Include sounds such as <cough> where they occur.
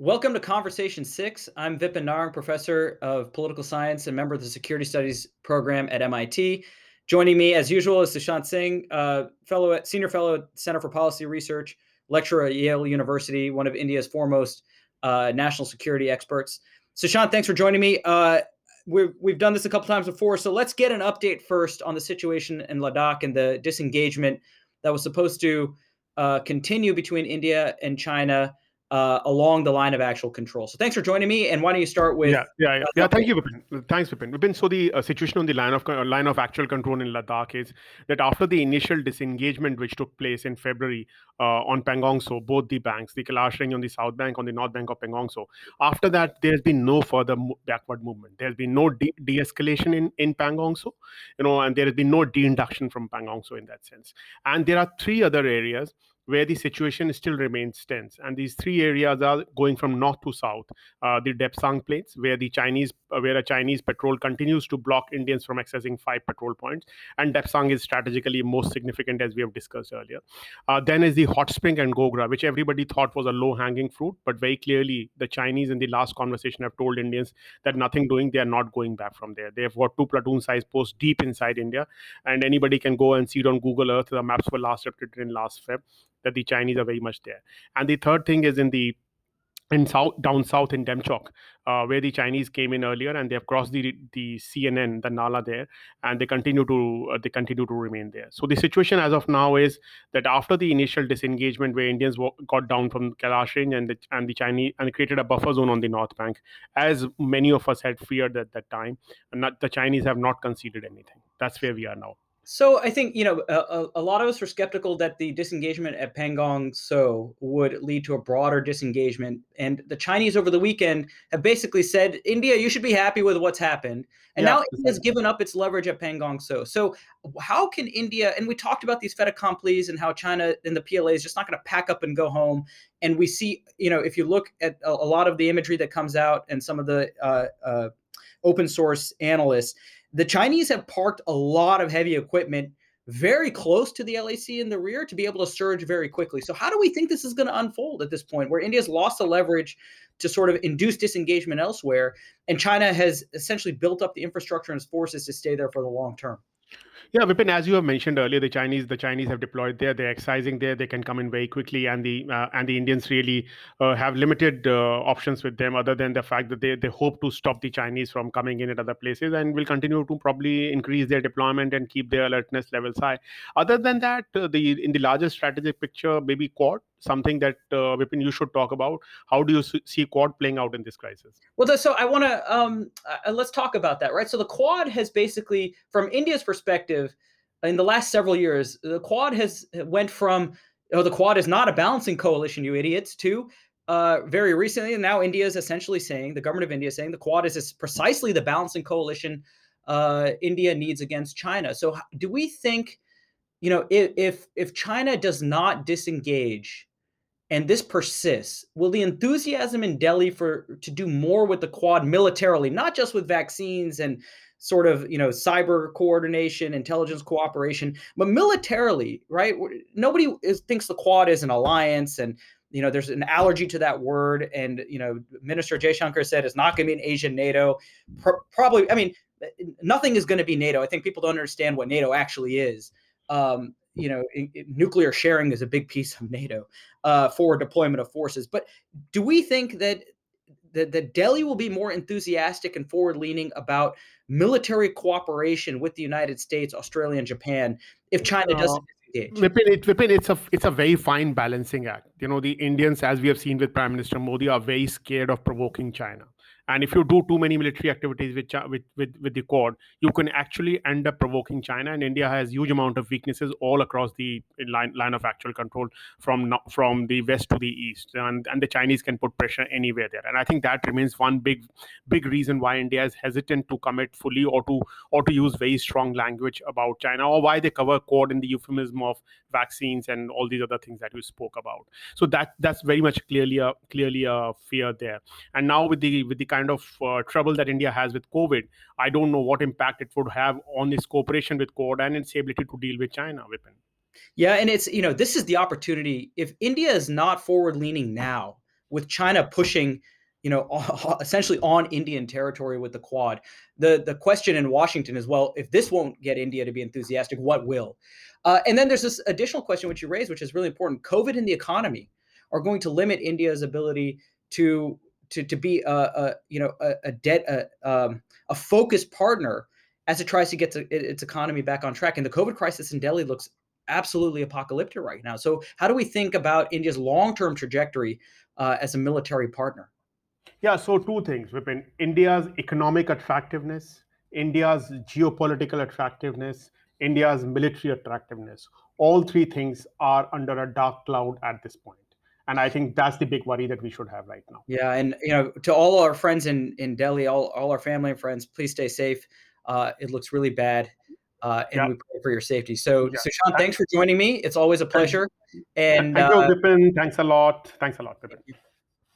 Welcome to Conversation Six. I'm Vipin Narang, professor of political science and member of the Security Studies program at MIT. Joining me, as usual, is Sushant Singh, uh, fellow at senior fellow at Center for Policy Research, lecturer at Yale University, one of India's foremost uh, national security experts. Sushant, thanks for joining me. Uh, we've we've done this a couple times before, so let's get an update first on the situation in Ladakh and the disengagement that was supposed to uh, continue between India and China uh, along the line of actual control. So thanks for joining me. And why don't you start with? Yeah, yeah, yeah. yeah thank you, Vipin. Thanks, Vipin. Vipin. So the uh, situation on the line of uh, line of actual control in Ladakh is that after the initial disengagement which took place in February uh, on Pangong So, both the banks, the Kailash Range on the south bank, on the north bank of Pangong So, after that there has been no further mo- backward movement. There has been no de- escalation in in Pangong So, you know, and there has been no de-induction from Pangong So in that sense. And there are three other areas where the situation still remains tense. And these three areas are going from north to south. Uh, the Depsang Plains, where the Chinese, uh, where a Chinese patrol continues to block Indians from accessing five patrol points, and Depsang is strategically most significant, as we have discussed earlier. Uh, then is the Hot Spring and Gogra, which everybody thought was a low-hanging fruit, but very clearly the Chinese in the last conversation have told Indians that nothing doing, they are not going back from there. They have got two platoon-sized posts deep inside India, and anybody can go and see it on Google Earth. The maps were last updated in last Feb that the Chinese are very much there. And the third thing is in the in south down south in Demchok, uh, where the Chinese came in earlier and they have crossed the the CNN, the Nala there, and they continue to uh, they continue to remain there. So the situation as of now is that after the initial disengagement, where Indians got down from Kailash Range and the and the Chinese and created a buffer zone on the north bank, as many of us had feared at that time, and not, the Chinese have not conceded anything. That's where we are now. So I think you know a, a, lot of us were skeptical that the disengagement at Pangong So would lead to a broader disengagement, and the Chinese over the weekend have basically said, "India, you should be happy with what's happened." And yeah, now has given up its leverage at Pangong So. So how can India? And we talked about these fait accomplis and how China and the PLA is just not going to pack up and go home. And we see, you know, if you look at a, a lot of the imagery that comes out and some of the uh, uh, open source analysts the Chinese have parked a lot of heavy equipment very close to the LAC in the rear to be able to surge very quickly. So, how do we think this is going to unfold at this point where India's lost the leverage to sort of induce disengagement elsewhere, and China has essentially built up the infrastructure and its forces to stay there for the long term? Yeah, Vipin, as you have mentioned earlier, the Chinese the Chinese have deployed there. They're excising there. They can come in very quickly, and the uh, and the Indians really uh, have limited uh, options with them, other than the fact that they they hope to stop the Chinese from coming in at other places, and will continue to probably increase their deployment and keep their alertness levels high. Other than that, uh, the in the larger strategic picture, maybe Quad something that uh, Vipin you should talk about. How do you see Quad playing out in this crisis? Well, so I want to um, uh, let's talk about that, right? So the Quad has basically, from India's perspective, in the last several years, the Quad has went from oh, the Quad is not a balancing coalition, you idiots, to uh, very recently, and now India is essentially saying the government of India is saying the Quad is precisely the balancing coalition uh, India needs against China. So, do we think, you know, if, if China does not disengage and this persists, will the enthusiasm in Delhi for to do more with the Quad militarily, not just with vaccines and sort of you know cyber coordination, intelligence cooperation, but militarily, right? Nobody is, thinks the Quad is an alliance, and you know there's an allergy to that word. And you know, Minister Jaishankar said it's not going to be an Asian NATO. Pro- probably, I mean, nothing is going to be NATO. I think people don't understand what NATO actually is. Um, you know, in, in nuclear sharing is a big piece of NATO uh, for deployment of forces. But do we think that that, that Delhi will be more enthusiastic and forward leaning about military cooperation with the United States, Australia, and Japan if China doesn't engage? Vipin, it, it's a it's a very fine balancing act. You know, the Indians, as we have seen with Prime Minister Modi, are very scared of provoking China and if you do too many military activities with, with with with the quad you can actually end up provoking china. And india has huge amount of weaknesses all across the line line of actual control from from the west to the east. And and the chinese can put pressure anywhere there. And i think that remains one big big reason why india is hesitant to commit fully or to or to use very strong language about china or why they cover quad in the euphemism of vaccines and all these other things that you spoke about. So that that's very much clearly a clearly a fear there. And now with the with the kind kind of uh, trouble that India has with COVID, I don't know what impact it would have on its cooperation with Quad and its ability to deal with China, Vipin. Yeah, and it's you know this is the opportunity. If India is not forward leaning now, with China pushing you know, <laughs> essentially on Indian territory with the Quad. The the question in Washington is, well, if this won't get India to be enthusiastic, what will? Uh, and then there's this additional question which you raised, which is really important. COVID and the economy are going to limit India's ability to to to be a, a you know a, a debt a, um, a focused partner as it tries to get to, its economy back on track. And the COVID crisis in Delhi looks absolutely apocalyptic right now. So how do we think about India's long term trajectory uh, as a military partner? Yeah, so two things, Vipin. India's economic attractiveness, India's geopolitical attractiveness, India's military attractiveness. All three things are under a dark cloud at this point. And I think that's the big worry that we should have right now. Yeah, and you know, to all our friends in in Delhi, all, all our family and friends, please stay safe. Uh, it looks really bad, uh, and yeah. we pray for your safety. So, yeah. Sushant, thanks for joining me. It's always a pleasure. And thank you, uh, Vipin. Thanks a lot. Thanks a lot, Vipin.